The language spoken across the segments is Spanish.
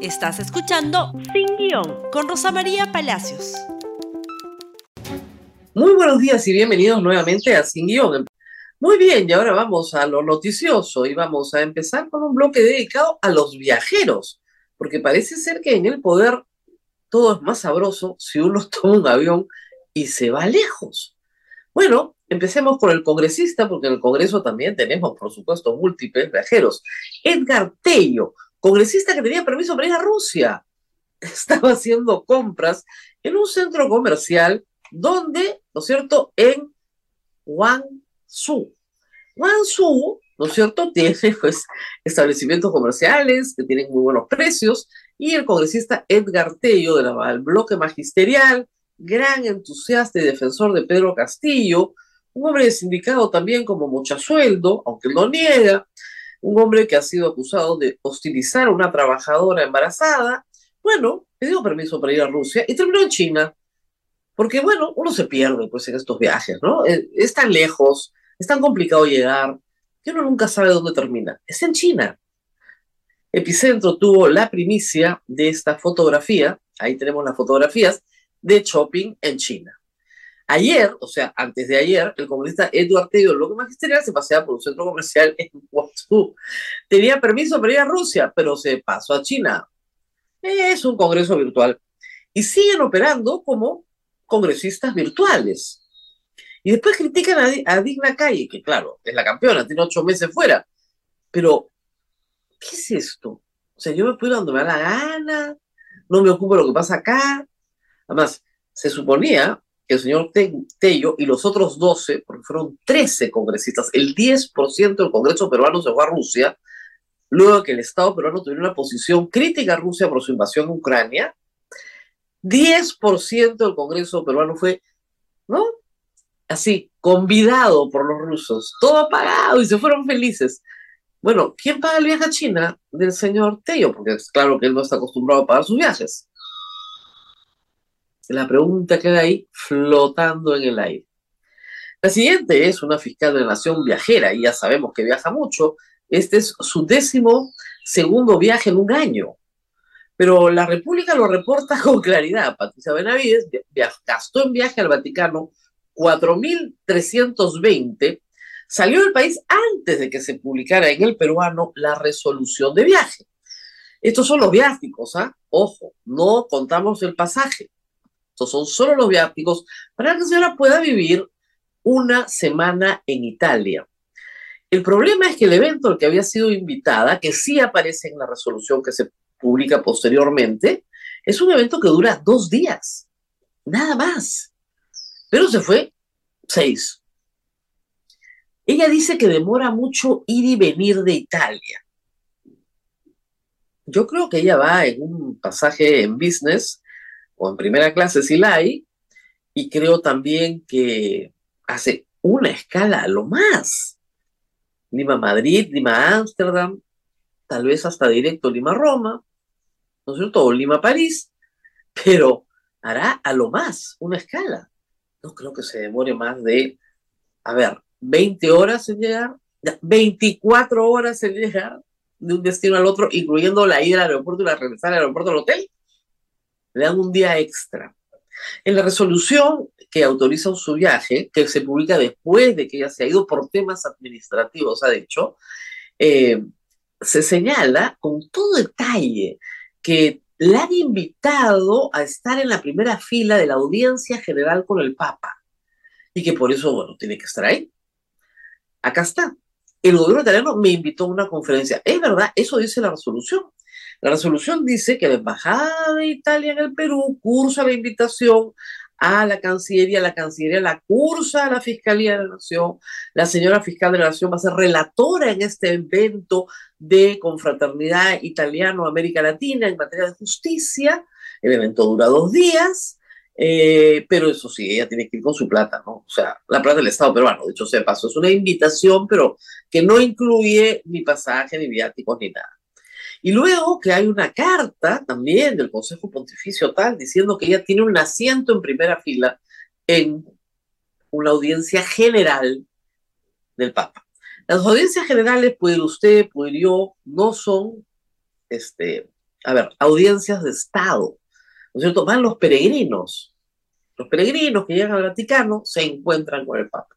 Estás escuchando Sin Guión con Rosa María Palacios. Muy buenos días y bienvenidos nuevamente a Sin Guión. Muy bien, y ahora vamos a lo noticioso y vamos a empezar con un bloque dedicado a los viajeros, porque parece ser que en el poder todo es más sabroso si uno toma un avión y se va lejos. Bueno, empecemos con el congresista, porque en el Congreso también tenemos, por supuesto, múltiples viajeros. Edgar Tello, congresista que tenía permiso para ir a Rusia, estaba haciendo compras en un centro comercial donde, ¿no es cierto?, en Guangzhou. Guangzhou, ¿no es cierto?, tiene pues establecimientos comerciales que tienen muy buenos precios y el congresista Edgar Tello del bloque magisterial, gran entusiasta y defensor de Pedro Castillo, un hombre sindicado también como mucha sueldo, aunque lo niega, un hombre que ha sido acusado de hostilizar a una trabajadora embarazada, bueno, pidió permiso para ir a Rusia y terminó en China. Porque, bueno, uno se pierde pues en estos viajes, ¿no? Eh, es tan lejos, es tan complicado llegar, que uno nunca sabe dónde termina. Es en China. Epicentro tuvo la primicia de esta fotografía, ahí tenemos las fotografías, de shopping en China. Ayer, o sea, antes de ayer, el comunista Eduardo Tello del bloque magisterial se paseaba por un centro comercial en Guangzhou. Tenía permiso para ir a Rusia, pero se pasó a China. Es un congreso virtual. Y siguen operando como congresistas virtuales. Y después critican a, Digna Calle, que claro, es la campeona, tiene ocho meses fuera. Pero, ¿qué es esto? O sea, yo me puedo ir donde me da la gana, no me ocupo de lo que pasa acá. Además, se suponía el señor Tello y los otros 12, porque fueron 13 congresistas, el 10% del Congreso peruano se fue a Rusia, luego que el Estado peruano tuviera una posición crítica a Rusia por su invasión en Ucrania, 10% del Congreso peruano fue, ¿no? Así, convidado por los rusos, todo pagado y se fueron felices. Bueno, ¿quién paga el viaje a China del señor Tello? Porque es claro que él no está acostumbrado a pagar sus viajes. La pregunta queda ahí flotando en el aire. La siguiente es una fiscal de nación viajera, y ya sabemos que viaja mucho. Este es su décimo segundo viaje en un año. Pero la República lo reporta con claridad. Patricia Benavides gastó en viaje al Vaticano 4.320, salió del país antes de que se publicara en el peruano la resolución de viaje. Estos son los viáticos, ¿ah? Ojo, no contamos el pasaje son solo los viáticos para que la señora pueda vivir una semana en Italia. El problema es que el evento al que había sido invitada, que sí aparece en la resolución que se publica posteriormente, es un evento que dura dos días, nada más. Pero se fue seis. Ella dice que demora mucho ir y venir de Italia. Yo creo que ella va en un pasaje en business o en primera clase si la hay, y creo también que hace una escala a lo más. Lima-Madrid, Lima-Ámsterdam, tal vez hasta directo Lima-Roma, ¿no es cierto? O Lima-París, pero hará a lo más una escala. No creo que se demore más de, a ver, 20 horas en llegar, 24 horas en llegar de un destino al otro, incluyendo la ida al aeropuerto y la regresar al aeropuerto al hotel le dan un día extra. En la resolución que autoriza su viaje, que se publica después de que ella se ha ido por temas administrativos, ha dicho, eh, se señala con todo detalle que la han invitado a estar en la primera fila de la audiencia general con el Papa y que por eso, bueno, tiene que estar ahí. Acá está. El gobierno italiano me invitó a una conferencia. Es verdad, eso dice la resolución. La resolución dice que la Embajada de Italia en el Perú cursa la invitación a la Cancillería, la Cancillería la cursa a la Fiscalía de la Nación, la señora fiscal de la Nación va a ser relatora en este evento de confraternidad italiano-América Latina en materia de justicia, el evento dura dos días, eh, pero eso sí, ella tiene que ir con su plata, ¿no? O sea, la plata del Estado peruano, de hecho se pasó, es una invitación, pero que no incluye ni pasaje, ni viáticos, ni nada. Y luego que hay una carta también del Consejo Pontificio tal diciendo que ella tiene un asiento en primera fila en una audiencia general del Papa. Las audiencias generales, puede usted, puede yo, no son este, a ver, audiencias de Estado, ¿no es cierto? Van los peregrinos. Los peregrinos que llegan al Vaticano se encuentran con el Papa.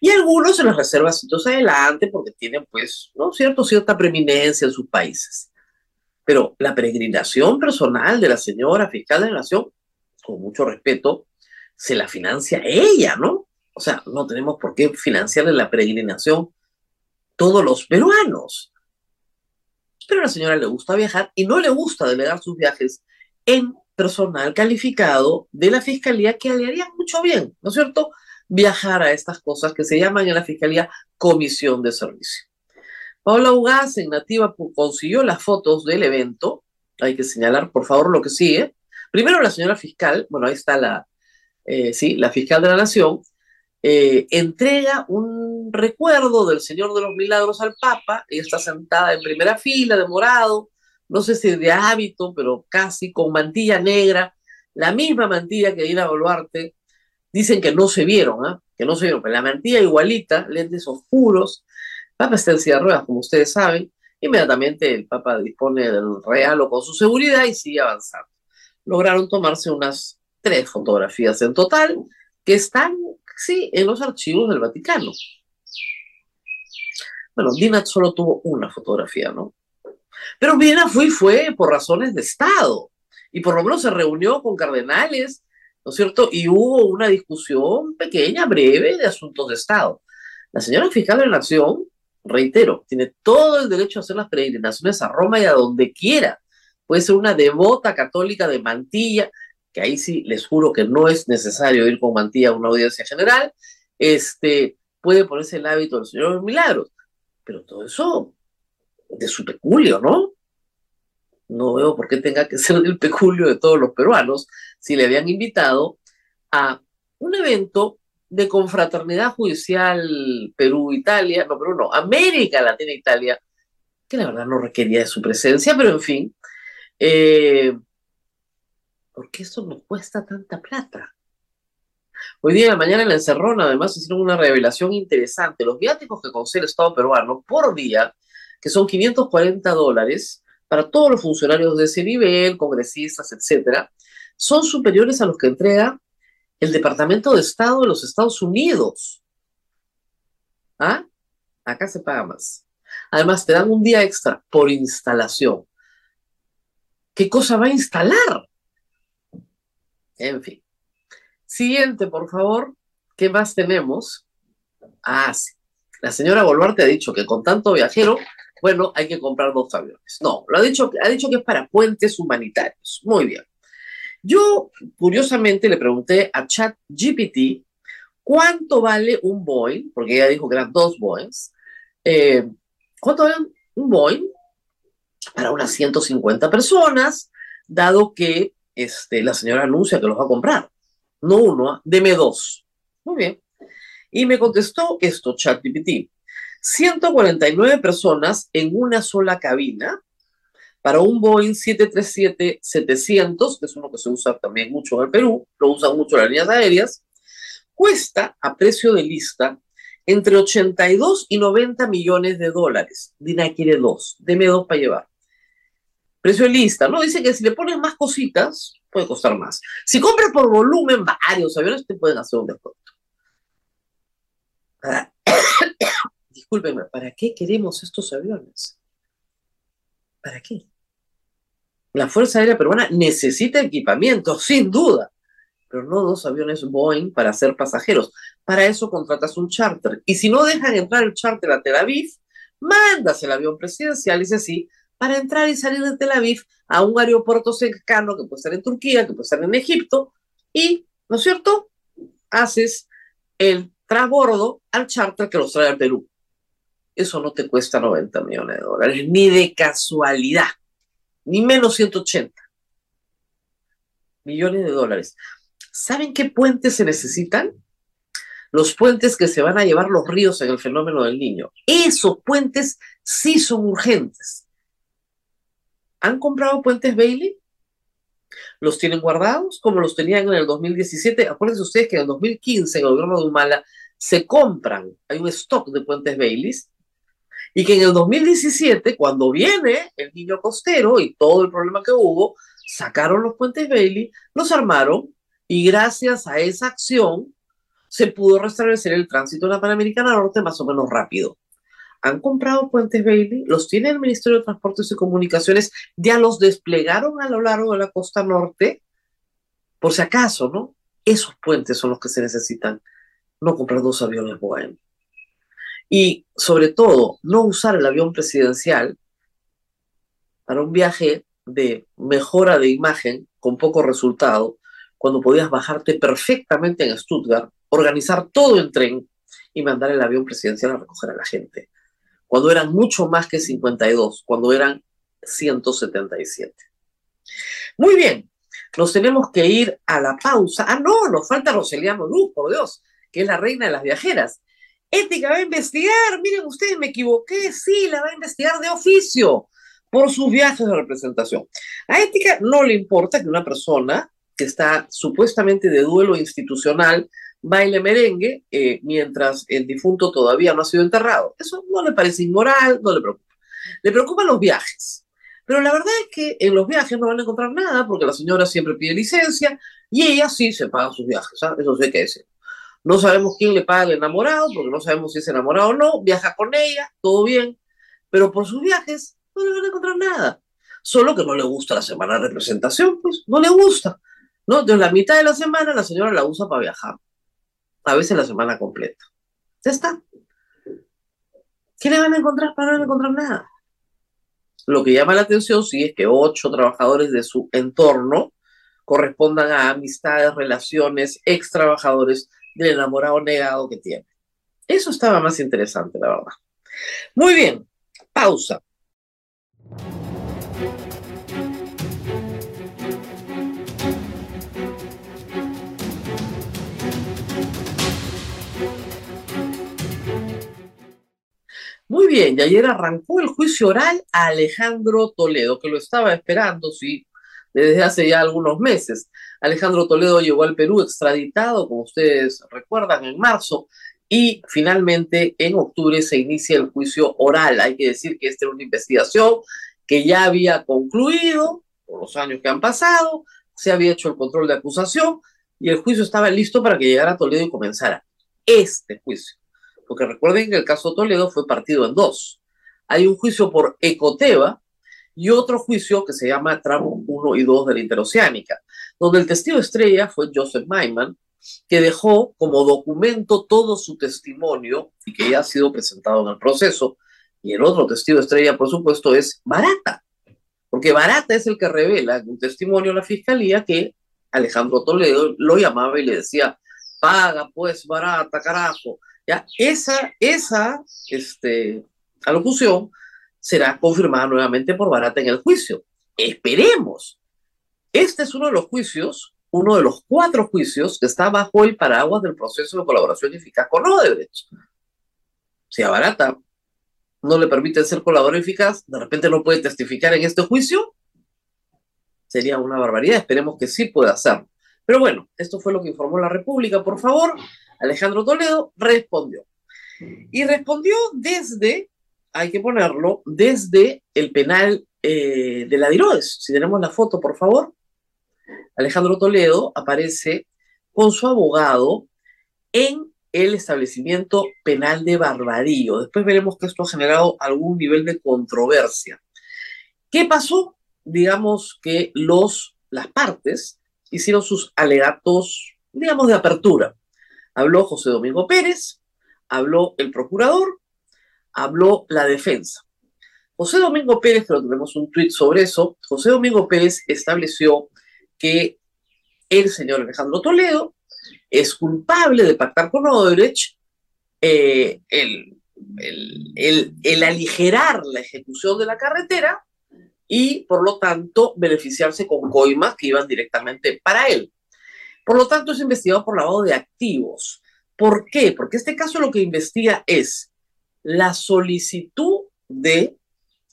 Y algunos se les reserva sitios adelante porque tienen, pues, ¿no cierto?, cierta preeminencia en sus países. Pero la peregrinación personal de la señora fiscal de la Nación, con mucho respeto, se la financia ella, ¿no? O sea, no tenemos por qué financiarle la peregrinación todos los peruanos. Pero a la señora le gusta viajar y no le gusta delegar sus viajes en personal calificado de la fiscalía que le harían mucho bien, ¿no es cierto? Viajar a estas cosas que se llaman en la fiscalía comisión de servicio. Paola Ugaz en Nativa consiguió las fotos del evento. Hay que señalar, por favor, lo que sigue. Primero, la señora fiscal, bueno, ahí está la, eh, sí, la fiscal de la Nación, eh, entrega un recuerdo del Señor de los Milagros al Papa. Ella está sentada en primera fila, de morado, no sé si de hábito, pero casi con mantilla negra, la misma mantilla que Dina Boluarte. Dicen que no se vieron, ¿ah? que no se vieron, pero la mantilla igualita, lentes oscuros. En silla de ruedas, como ustedes saben. Inmediatamente el Papa dispone del regalo con su seguridad y sigue avanzando. Lograron tomarse unas tres fotografías en total que están Sí, en los archivos del Vaticano. Bueno, Dina solo tuvo una fotografía, ¿no? Pero Viena fue fue por razones de Estado. Y por lo menos se reunió con cardenales, ¿no es cierto? Y hubo una discusión pequeña, breve, de asuntos de Estado. La señora fiscal de la Nación, reitero, tiene todo el derecho a hacer las peregrinaciones a Roma y a donde quiera. Puede ser una devota católica de mantilla, que ahí sí les juro que no es necesario ir con mantilla a una audiencia general, este, puede ponerse el hábito del Señor de los Milagros, pero todo eso de su peculio, ¿no? No veo por qué tenga que ser del peculio de todos los peruanos si le habían invitado a un evento de confraternidad judicial Perú-Italia, no, pero no, América Latina-Italia, que la verdad no requería de su presencia, pero en fin, eh, ¿por qué eso nos cuesta tanta plata? Hoy día de la mañana en la encerrona, además, hicieron una revelación interesante. Los viáticos que concede el Estado peruano por día, que son 540 dólares para todos los funcionarios de ese nivel, congresistas, etcétera, son superiores a los que entrega el Departamento de Estado de los Estados Unidos. ¿Ah? Acá se paga más. Además, te dan un día extra por instalación. ¿Qué cosa va a instalar? En fin. Siguiente, por favor. ¿Qué más tenemos? Ah, sí. La señora Boluarte ha dicho que con tanto viajero, bueno, hay que comprar dos aviones. No, lo ha dicho, ha dicho que es para puentes humanitarios. Muy bien. Yo, curiosamente, le pregunté a ChatGPT cuánto vale un Boeing, porque ella dijo que eran dos Boeings. Eh, ¿Cuánto vale un Boeing para unas 150 personas, dado que este, la señora anuncia que los va a comprar. No uno, ¿ah? deme dos. Muy bien. Y me contestó esto, ChatGPT. 149 personas en una sola cabina para un Boeing 737-700, que es uno que se usa también mucho en el Perú, lo usan mucho las líneas aéreas, cuesta a precio de lista entre 82 y 90 millones de dólares. Dina quiere dos, deme dos para llevar precio de lista, ¿no? Dice que si le pones más cositas, puede costar más. Si compras por volumen varios aviones, te pueden hacer un descuento. Ah, discúlpeme, ¿para qué queremos estos aviones? ¿Para qué? La Fuerza Aérea Peruana necesita equipamiento, sin duda, pero no dos aviones Boeing para ser pasajeros. Para eso contratas un charter. Y si no dejan entrar el charter a Tel Aviv, mandas el avión presidencial dice así, para entrar y salir de Tel Aviv a un aeropuerto cercano que puede estar en Turquía, que puede estar en Egipto, y, ¿no es cierto?, haces el transbordo al charter que los trae al Perú. Eso no te cuesta 90 millones de dólares, ni de casualidad, ni menos 180 millones de dólares. ¿Saben qué puentes se necesitan? Los puentes que se van a llevar los ríos en el fenómeno del niño. Esos puentes sí son urgentes. ¿Han comprado puentes Bailey? ¿Los tienen guardados como los tenían en el 2017? Acuérdense ustedes que en el 2015 en el gobierno de Humala se compran, hay un stock de puentes Bailey Y que en el 2017, cuando viene el niño costero y todo el problema que hubo, sacaron los puentes Bailey, los armaron y gracias a esa acción se pudo restablecer el tránsito en la Panamericana Norte más o menos rápido. Han comprado puentes Bailey, los tiene el Ministerio de Transportes y Comunicaciones, ya los desplegaron a lo largo de la costa norte, por si acaso, ¿no? Esos puentes son los que se necesitan, no comprar dos aviones Boeing. Y sobre todo, no usar el avión presidencial para un viaje de mejora de imagen con poco resultado, cuando podías bajarte perfectamente en Stuttgart, organizar todo en tren y mandar el avión presidencial a recoger a la gente, cuando eran mucho más que 52, cuando eran 177. Muy bien, nos tenemos que ir a la pausa. Ah, no, nos falta Roseliano Luz, por Dios, que es la reina de las viajeras. Ética va a investigar, miren ustedes, me equivoqué, sí, la va a investigar de oficio por sus viajes de representación. A Ética no le importa que una persona que está supuestamente de duelo institucional baile merengue eh, mientras el difunto todavía no ha sido enterrado. Eso no le parece inmoral, no le preocupa. Le preocupan los viajes. Pero la verdad es que en los viajes no van a encontrar nada porque la señora siempre pide licencia y ella sí se paga sus viajes. ¿sabes? Eso sí hay que decir. No sabemos quién le paga al enamorado porque no sabemos si es enamorado o no. Viaja con ella, todo bien. Pero por sus viajes no le van a encontrar nada. Solo que no le gusta la semana de representación, pues no le gusta. ¿no? De la mitad de la semana la señora la usa para viajar a veces la semana completa. Ya está. ¿Qué le van a encontrar para no encontrar nada? Lo que llama la atención sí es que ocho trabajadores de su entorno correspondan a amistades, relaciones, ex trabajadores del enamorado negado que tiene. Eso estaba más interesante, la verdad. Muy bien, pausa. Muy bien, y ayer arrancó el juicio oral a Alejandro Toledo, que lo estaba esperando, sí, desde hace ya algunos meses. Alejandro Toledo llegó al Perú extraditado, como ustedes recuerdan, en marzo, y finalmente en octubre se inicia el juicio oral. Hay que decir que esta era una investigación que ya había concluido por los años que han pasado, se había hecho el control de acusación y el juicio estaba listo para que llegara Toledo y comenzara este juicio porque recuerden que el caso Toledo fue partido en dos. Hay un juicio por Ecoteva y otro juicio que se llama Tramo 1 y 2 de la Interoceánica, donde el testigo estrella fue Joseph Maiman, que dejó como documento todo su testimonio y que ya ha sido presentado en el proceso. Y el otro testigo estrella, por supuesto, es Barata, porque Barata es el que revela en un testimonio a la fiscalía que Alejandro Toledo lo llamaba y le decía, paga pues Barata, carajo, esa, esa este, alocución será confirmada nuevamente por Barata en el juicio. Esperemos. Este es uno de los juicios, uno de los cuatro juicios que está bajo el paraguas del proceso de colaboración eficaz con Odebrecht. Si a Barata no le permite ser colaborador eficaz, de repente no puede testificar en este juicio, sería una barbaridad. Esperemos que sí pueda hacerlo. Pero bueno, esto fue lo que informó la República. Por favor, Alejandro Toledo respondió. Y respondió desde, hay que ponerlo, desde el penal eh, de la Diroes. Si tenemos la foto, por favor. Alejandro Toledo aparece con su abogado en el establecimiento penal de Barbadillo. Después veremos que esto ha generado algún nivel de controversia. ¿Qué pasó? Digamos que los, las partes hicieron sus alegatos, digamos, de apertura. Habló José Domingo Pérez, habló el procurador, habló la defensa. José Domingo Pérez, que tenemos un tuit sobre eso, José Domingo Pérez estableció que el señor Alejandro Toledo es culpable de pactar con Odebrecht eh, el, el, aligerar la ejecución de la carretera y, por lo tanto, beneficiarse con coimas que iban directamente para él. Por lo tanto, es investigado por lavado de activos. ¿Por qué? Porque este caso lo que investiga es la solicitud de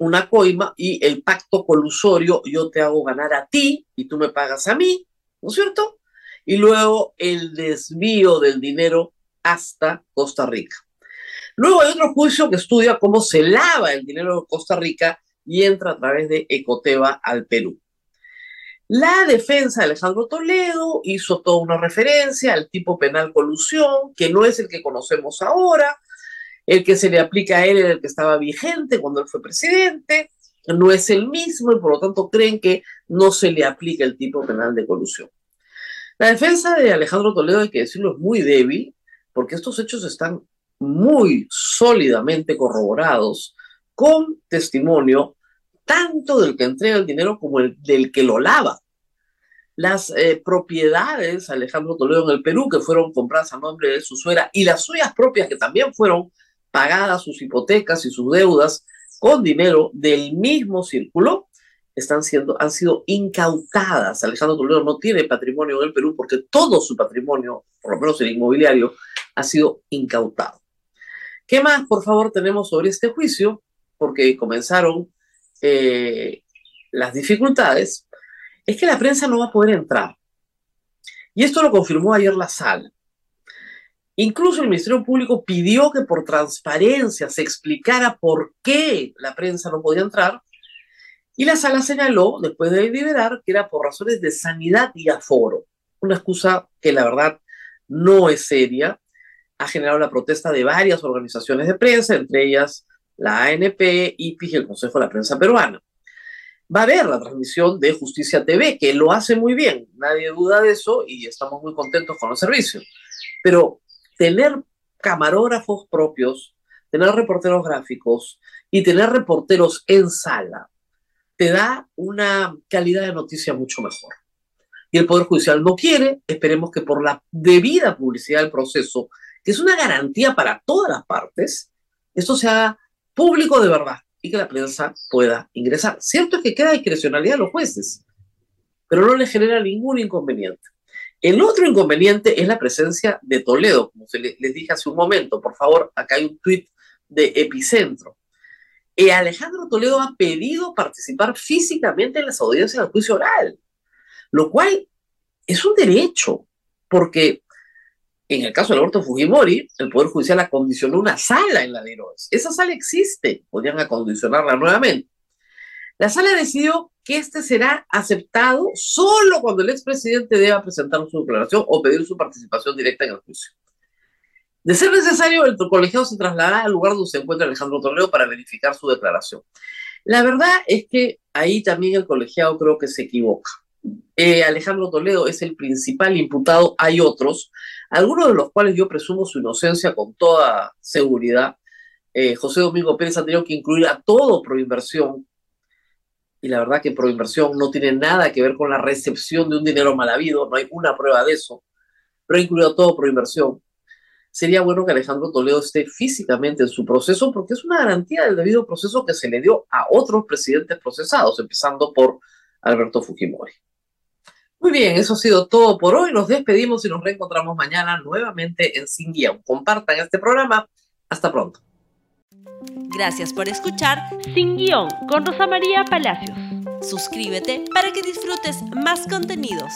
una coima y el pacto colusorio, yo te hago ganar a ti y tú me pagas a mí, ¿no es cierto? Y luego el desvío del dinero hasta Costa Rica. Luego hay otro juicio que estudia cómo se lava el dinero de Costa Rica y entra a través de Ecoteva al Perú. La defensa de Alejandro Toledo hizo toda una referencia al tipo penal colusión, que no es el que conocemos ahora, el que se le aplica a él era el que estaba vigente cuando él fue presidente, no es el mismo y por lo tanto creen que no se le aplica el tipo penal de colusión. La defensa de Alejandro Toledo, hay que decirlo, es muy débil, porque estos hechos están muy sólidamente corroborados con testimonio tanto del que entrega el dinero como el, del que lo lava. Las eh, propiedades Alejandro Toledo en el Perú que fueron compradas a nombre de su suegra y las suyas propias que también fueron pagadas sus hipotecas y sus deudas con dinero del mismo círculo, están siendo, han sido incautadas. Alejandro Toledo no tiene patrimonio en el Perú porque todo su patrimonio, por lo menos el inmobiliario, ha sido incautado. ¿Qué más, por favor, tenemos sobre este juicio? Porque comenzaron eh, las dificultades, es que la prensa no va a poder entrar. Y esto lo confirmó ayer la sala. Incluso el Ministerio Público pidió que por transparencia se explicara por qué la prensa no podía entrar. Y la sala señaló, después de deliberar, que era por razones de sanidad y aforo. Una excusa que la verdad no es seria. Ha generado la protesta de varias organizaciones de prensa, entre ellas la ANP, IPIG y el Consejo de la Prensa Peruana. Va a haber la transmisión de Justicia TV, que lo hace muy bien, nadie duda de eso y estamos muy contentos con los servicios. Pero tener camarógrafos propios, tener reporteros gráficos y tener reporteros en sala, te da una calidad de noticia mucho mejor. Y el Poder Judicial no quiere, esperemos que por la debida publicidad del proceso, que es una garantía para todas las partes, esto se haga público de verdad y que la prensa pueda ingresar. Cierto es que queda discrecionalidad a los jueces, pero no le genera ningún inconveniente. El otro inconveniente es la presencia de Toledo, como les dije hace un momento. Por favor, acá hay un tuit de Epicentro. Y Alejandro Toledo ha pedido participar físicamente en las audiencias del juicio oral, lo cual es un derecho, porque en el caso del aborto Fujimori, el Poder Judicial acondicionó una sala en la de Esa sala existe, podrían acondicionarla nuevamente. La sala decidió que este será aceptado solo cuando el expresidente deba presentar su declaración o pedir su participación directa en el juicio. De ser necesario, el colegiado se trasladará al lugar donde se encuentra Alejandro Toledo para verificar su declaración. La verdad es que ahí también el colegiado creo que se equivoca. Eh, Alejandro Toledo es el principal imputado, hay otros, algunos de los cuales yo presumo su inocencia con toda seguridad. Eh, José Domingo Pérez ha tenido que incluir a todo Proinversión, y la verdad que Proinversión no tiene nada que ver con la recepción de un dinero mal habido, no hay una prueba de eso, pero incluido todo Proinversión. Sería bueno que Alejandro Toledo esté físicamente en su proceso porque es una garantía del debido proceso que se le dio a otros presidentes procesados, empezando por Alberto Fujimori. Muy bien, eso ha sido todo por hoy. Nos despedimos y nos reencontramos mañana nuevamente en Sin Guión. Compartan este programa. Hasta pronto. Gracias por escuchar Sin Guión con Rosa María Palacios. Suscríbete para que disfrutes más contenidos.